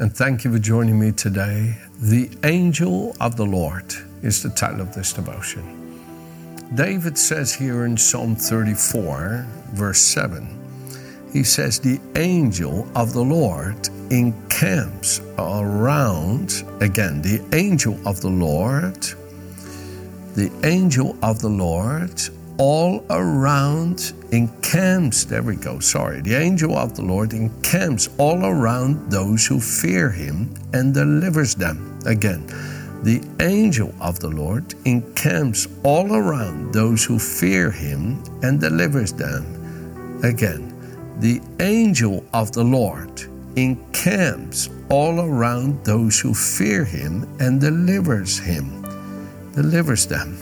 and thank you for joining me today. The Angel of the Lord is the title of this devotion. David says here in Psalm 34, verse 7, he says, The angel of the Lord encamps around, again, the angel of the Lord, the angel of the Lord all around encamps, there we go, sorry, the angel of the Lord encamps all around those who fear him and delivers them. Again, the angel of the Lord encamps all around those who fear him and delivers them. Again, the angel of the Lord encamps all around those who fear him and delivers him, delivers them.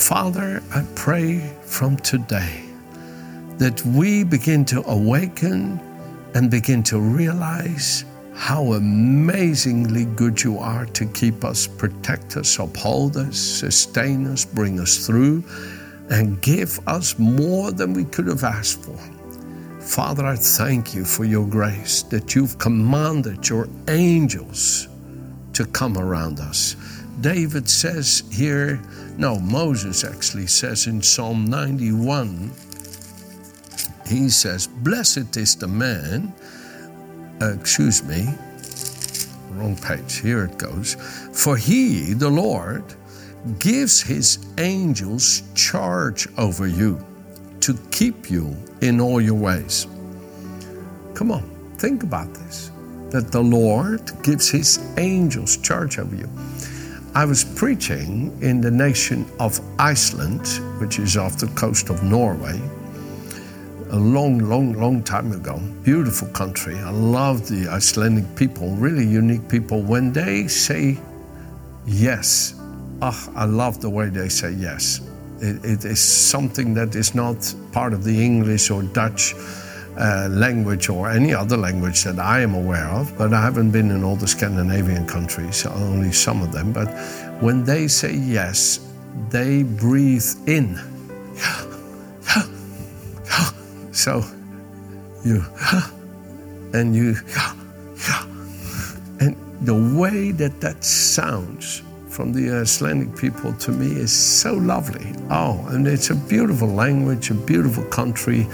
Father, I pray from today that we begin to awaken and begin to realize how amazingly good you are to keep us, protect us, uphold us, sustain us, bring us through, and give us more than we could have asked for. Father, I thank you for your grace that you've commanded your angels to come around us. David says here, no, Moses actually says in Psalm 91, he says, Blessed is the man uh, excuse me, wrong page, here it goes. For he, the Lord, gives his angels charge over you to keep you in all your ways. Come on, think about this that the Lord gives his angels charge over you. I was preaching in the nation of Iceland, which is off the coast of Norway a long, long, long time ago. Beautiful country. I love the Icelandic people, really unique people. When they say yes, oh, I love the way they say yes. It, it is something that is not part of the English or Dutch uh, language or any other language that I am aware of, but I haven't been in all the Scandinavian countries, only some of them. But when they say yes, they breathe in. So you, and you, and the way that that sounds from the Icelandic people to me is so lovely. Oh, and it's a beautiful language, a beautiful country.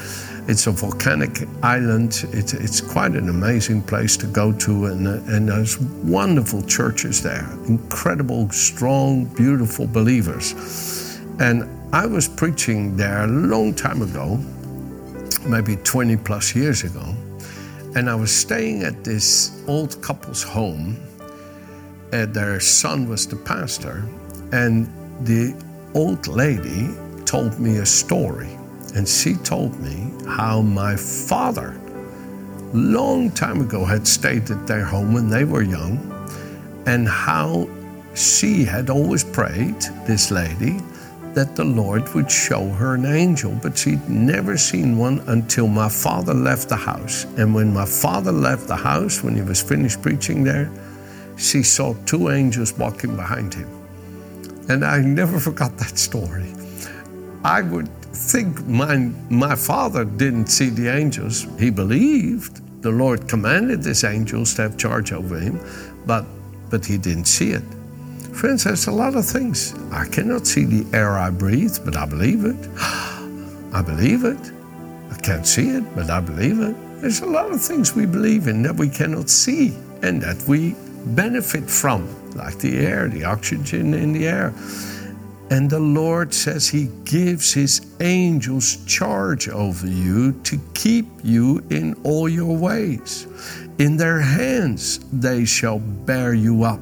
It's a volcanic island. It's, it's quite an amazing place to go to, and, and there's wonderful churches there, incredible, strong, beautiful believers. And I was preaching there a long time ago, maybe 20 plus years ago. And I was staying at this old couple's home. And their son was the pastor. And the old lady told me a story. And she told me how my father, long time ago, had stayed at their home when they were young, and how she had always prayed, this lady, that the Lord would show her an angel, but she'd never seen one until my father left the house. And when my father left the house, when he was finished preaching there, she saw two angels walking behind him. And I never forgot that story. I would think my, my father didn't see the angels. He believed the Lord commanded these angels to have charge over him, but, but he didn't see it. Friends, there's a lot of things. I cannot see the air I breathe, but I believe it. I believe it. I can't see it, but I believe it. There's a lot of things we believe in that we cannot see and that we benefit from, like the air, the oxygen in the air. And the Lord says He gives His angels charge over you to keep you in all your ways. In their hands they shall bear you up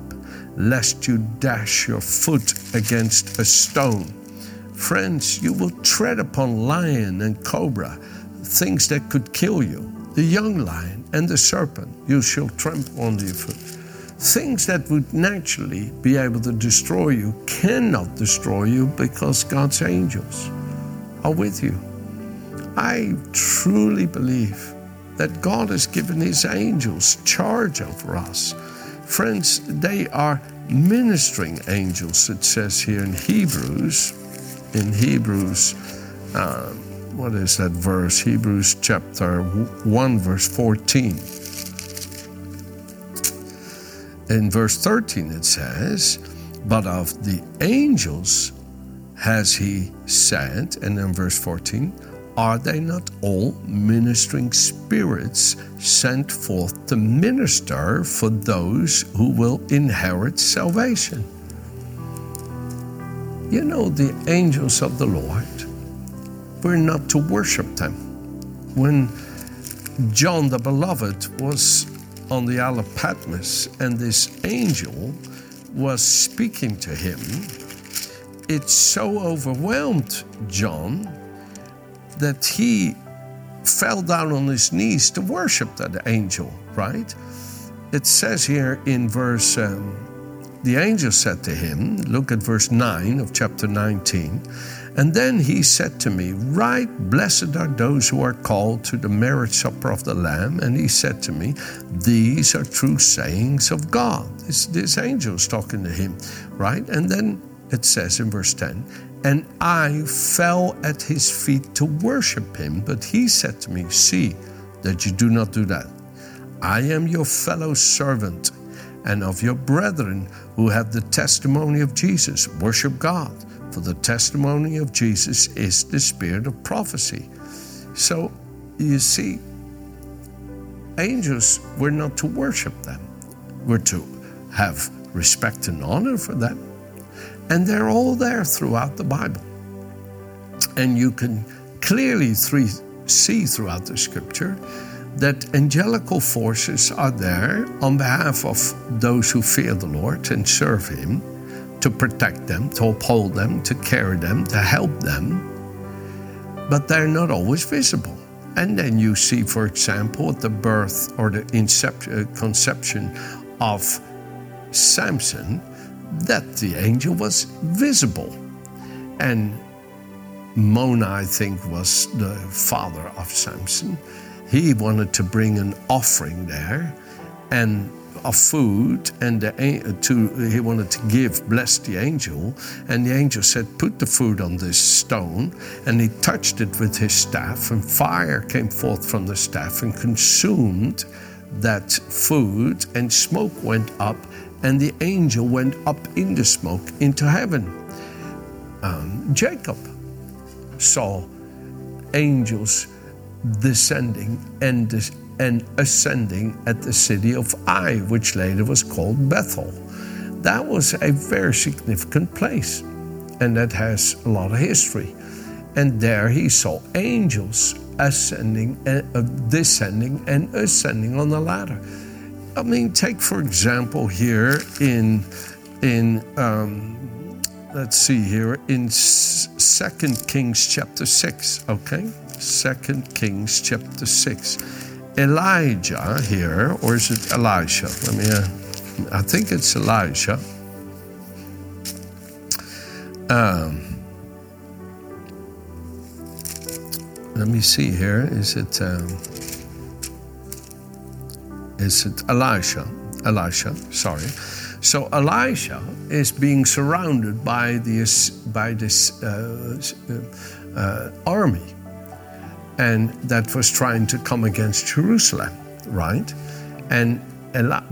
lest you dash your foot against a stone. Friends, you will tread upon lion and cobra, things that could kill you. The young lion and the serpent you shall trample under your foot. Things that would naturally be able to destroy you cannot destroy you because God's angels are with you. I truly believe that God has given His angels charge over us. Friends, they are ministering angels, it says here in Hebrews. In Hebrews, uh, what is that verse? Hebrews chapter 1, verse 14. In verse 13, it says, But of the angels has he said, and in verse 14, are they not all ministering spirits sent forth to minister for those who will inherit salvation? You know, the angels of the Lord, we're not to worship them. When John the Beloved was on the Isle of Patmos and this angel was speaking to him, it so overwhelmed John that he fell down on his knees to worship that angel, right? It says here in verse, um, the angel said to him, look at verse 9 of chapter 19, and then he said to me, Right, blessed are those who are called to the marriage supper of the Lamb. And he said to me, These are true sayings of God. This, this angel is talking to him, right? And then it says in verse 10, and I fell at his feet to worship him. But he said to me, See that you do not do that. I am your fellow servant and of your brethren who have the testimony of Jesus. Worship God, for the testimony of Jesus is the spirit of prophecy. So, you see, angels, we're not to worship them, we're to have respect and honor for them. And they're all there throughout the Bible. And you can clearly three, see throughout the scripture that angelical forces are there on behalf of those who fear the Lord and serve Him, to protect them, to uphold them, to carry them, to help them. But they're not always visible. And then you see, for example, at the birth or the uh, conception of Samson, that the angel was visible. And Manoah, I think, was the father of Samson. He wanted to bring an offering there and of food, and the, to, he wanted to give, bless the angel. And the angel said, Put the food on this stone. And he touched it with his staff, and fire came forth from the staff and consumed that food, and smoke went up and the angel went up in the smoke into heaven. Um, Jacob saw angels descending and, and ascending at the city of Ai, which later was called Bethel. That was a very significant place, and that has a lot of history. And there he saw angels ascending, uh, descending, and ascending on the ladder. I mean, take for example here in in um, let's see here in Second Kings chapter six. Okay, Second Kings chapter six. Elijah here, or is it Elisha? Let me. Uh, I think it's Elijah. Um, let me see here. Is it? Um, is it Elisha? Elisha, sorry. So Elisha is being surrounded by this by this uh, uh, army, and that was trying to come against Jerusalem, right? And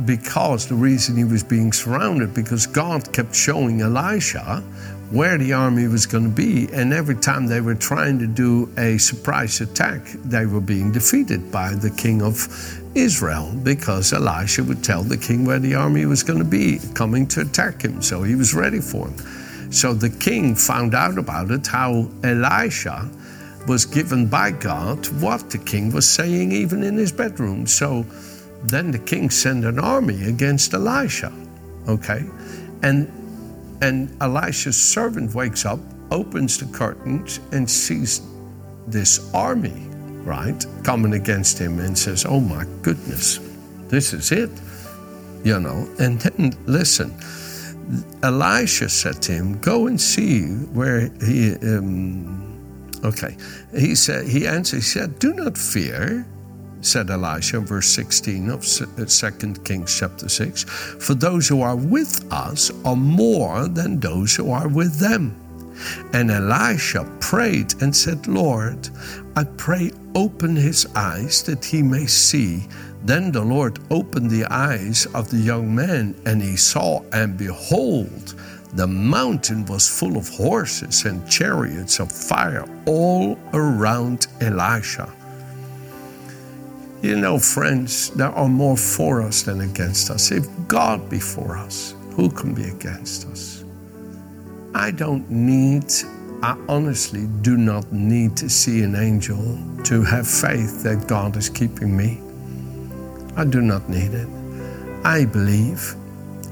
because the reason he was being surrounded because God kept showing Elisha where the army was going to be, and every time they were trying to do a surprise attack, they were being defeated by the king of Israel because Elisha would tell the king where the army was going to be coming to attack him, so he was ready for him. So the king found out about it, how Elisha was given by God what the king was saying, even in his bedroom. So then the king sent an army against Elisha. Okay? And and Elisha's servant wakes up, opens the curtains, and sees this army, right, coming against him and says, Oh my goodness, this is it. you know. And then, listen, Elisha said to him, Go and see where he. Um, okay. He said, He answered, He said, Do not fear said Elisha, verse 16 of 2 uh, Kings chapter 6. For those who are with us are more than those who are with them. And Elisha prayed and said, Lord, I pray, open his eyes that he may see. Then the Lord opened the eyes of the young man, and he saw, and behold, the mountain was full of horses and chariots of fire all around Elisha. You know, friends, there are more for us than against us. If God be for us, who can be against us? I don't need, I honestly do not need to see an angel to have faith that God is keeping me. I do not need it. I believe.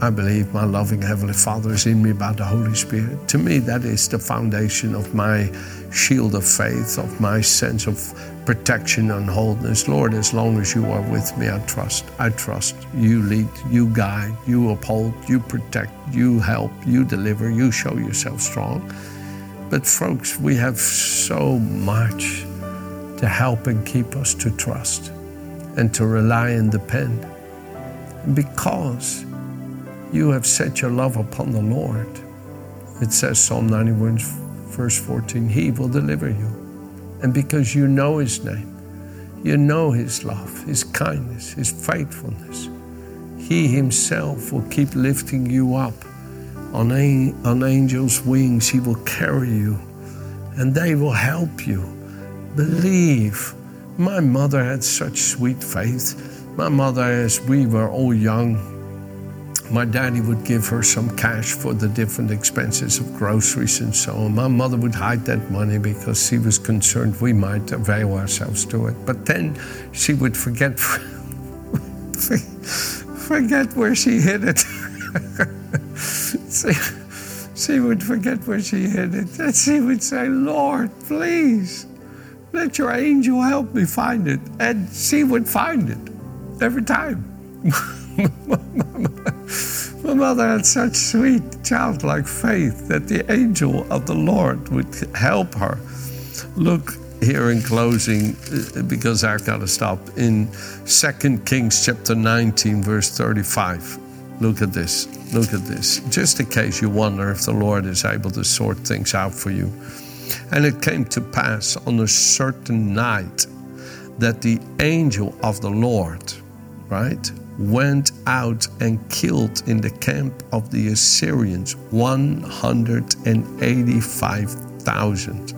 I believe my loving Heavenly Father is in me by the Holy Spirit. To me, that is the foundation of my shield of faith, of my sense of protection and wholeness. Lord, as long as you are with me, I trust. I trust. You lead, you guide, you uphold, you protect, you help, you deliver, you show yourself strong. But, folks, we have so much to help and keep us to trust and to rely and depend. Because you have set your love upon the Lord. It says, Psalm 91, verse 14, He will deliver you. And because you know His name, you know His love, His kindness, His faithfulness, He Himself will keep lifting you up. On, a, on angels' wings, He will carry you and they will help you. Believe. My mother had such sweet faith. My mother, as we were all young, my daddy would give her some cash for the different expenses of groceries and so on. My mother would hide that money because she was concerned we might avail ourselves to it. But then she would forget forget where she hid it. she, she would forget where she hid it. And she would say, Lord, please, let your angel help me find it. And she would find it every time. My mother had such sweet, childlike faith that the angel of the Lord would help her. Look here in closing, uh, because I've got to stop, in 2 Kings chapter 19, verse 35. Look at this. Look at this. Just in case you wonder if the Lord is able to sort things out for you. And it came to pass on a certain night that the angel of the Lord, right, went out and killed in the camp of the Assyrians 185,000.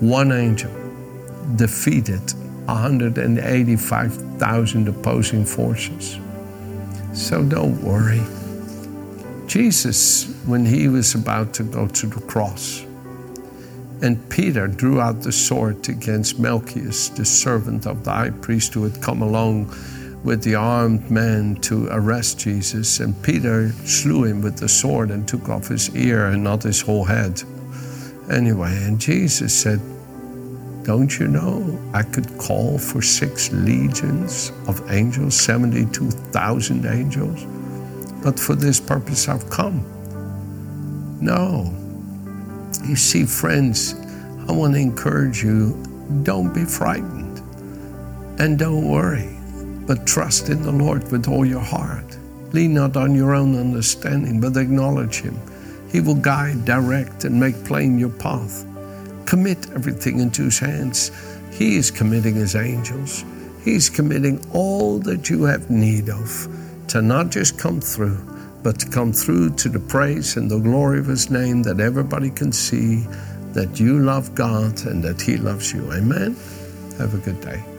One angel defeated 185,000 opposing forces. So don't worry. Jesus, when he was about to go to the cross, and Peter drew out the sword against Malchus, the servant of the high priest who had come along with the armed men to arrest Jesus, and Peter slew him with the sword and took off his ear and not his whole head. Anyway, and Jesus said, Don't you know I could call for six legions of angels, 72,000 angels? But for this purpose I've come. No. You see, friends, I want to encourage you don't be frightened and don't worry but trust in the Lord with all your heart. Lean not on your own understanding, but acknowledge Him. He will guide, direct, and make plain your path. Commit everything into His hands. He is committing His angels. He's committing all that you have need of to not just come through, but to come through to the praise and the glory of His name that everybody can see that you love God and that He loves you. Amen. Have a good day.